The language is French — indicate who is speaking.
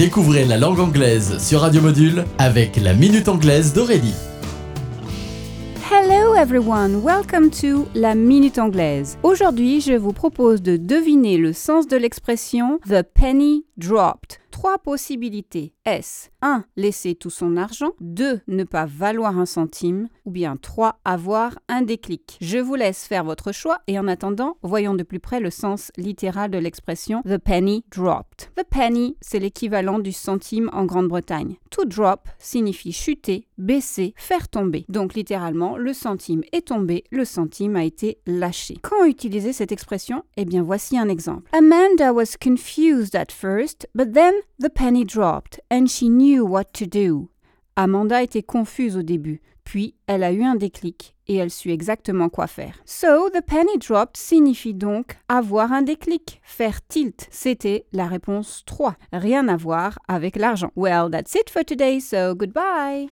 Speaker 1: Découvrez la langue anglaise sur Radio Module avec la Minute Anglaise d'Aurélie.
Speaker 2: Hello everyone, welcome to la Minute Anglaise. Aujourd'hui, je vous propose de deviner le sens de l'expression The penny dropped. Trois possibilités. Est-ce 1. Laisser tout son argent 2. Ne pas valoir un centime Ou bien 3. Avoir un déclic Je vous laisse faire votre choix et en attendant, voyons de plus près le sens littéral de l'expression The penny dropped. The penny, c'est l'équivalent du centime en Grande-Bretagne. To drop signifie chuter, baisser, faire tomber. Donc littéralement, le centime est tombé, le centime a été lâché. Quand utiliser cette expression? Eh bien voici un exemple. Amanda was confused at but then the penny dropped and she knew what to do. Amanda était confuse au début, puis elle a eu un déclic et elle sut exactement quoi faire. So, the penny dropped signifie donc avoir un déclic, faire tilt. C'était la réponse 3. Rien à voir avec l'argent. Well, that's it for today, so goodbye.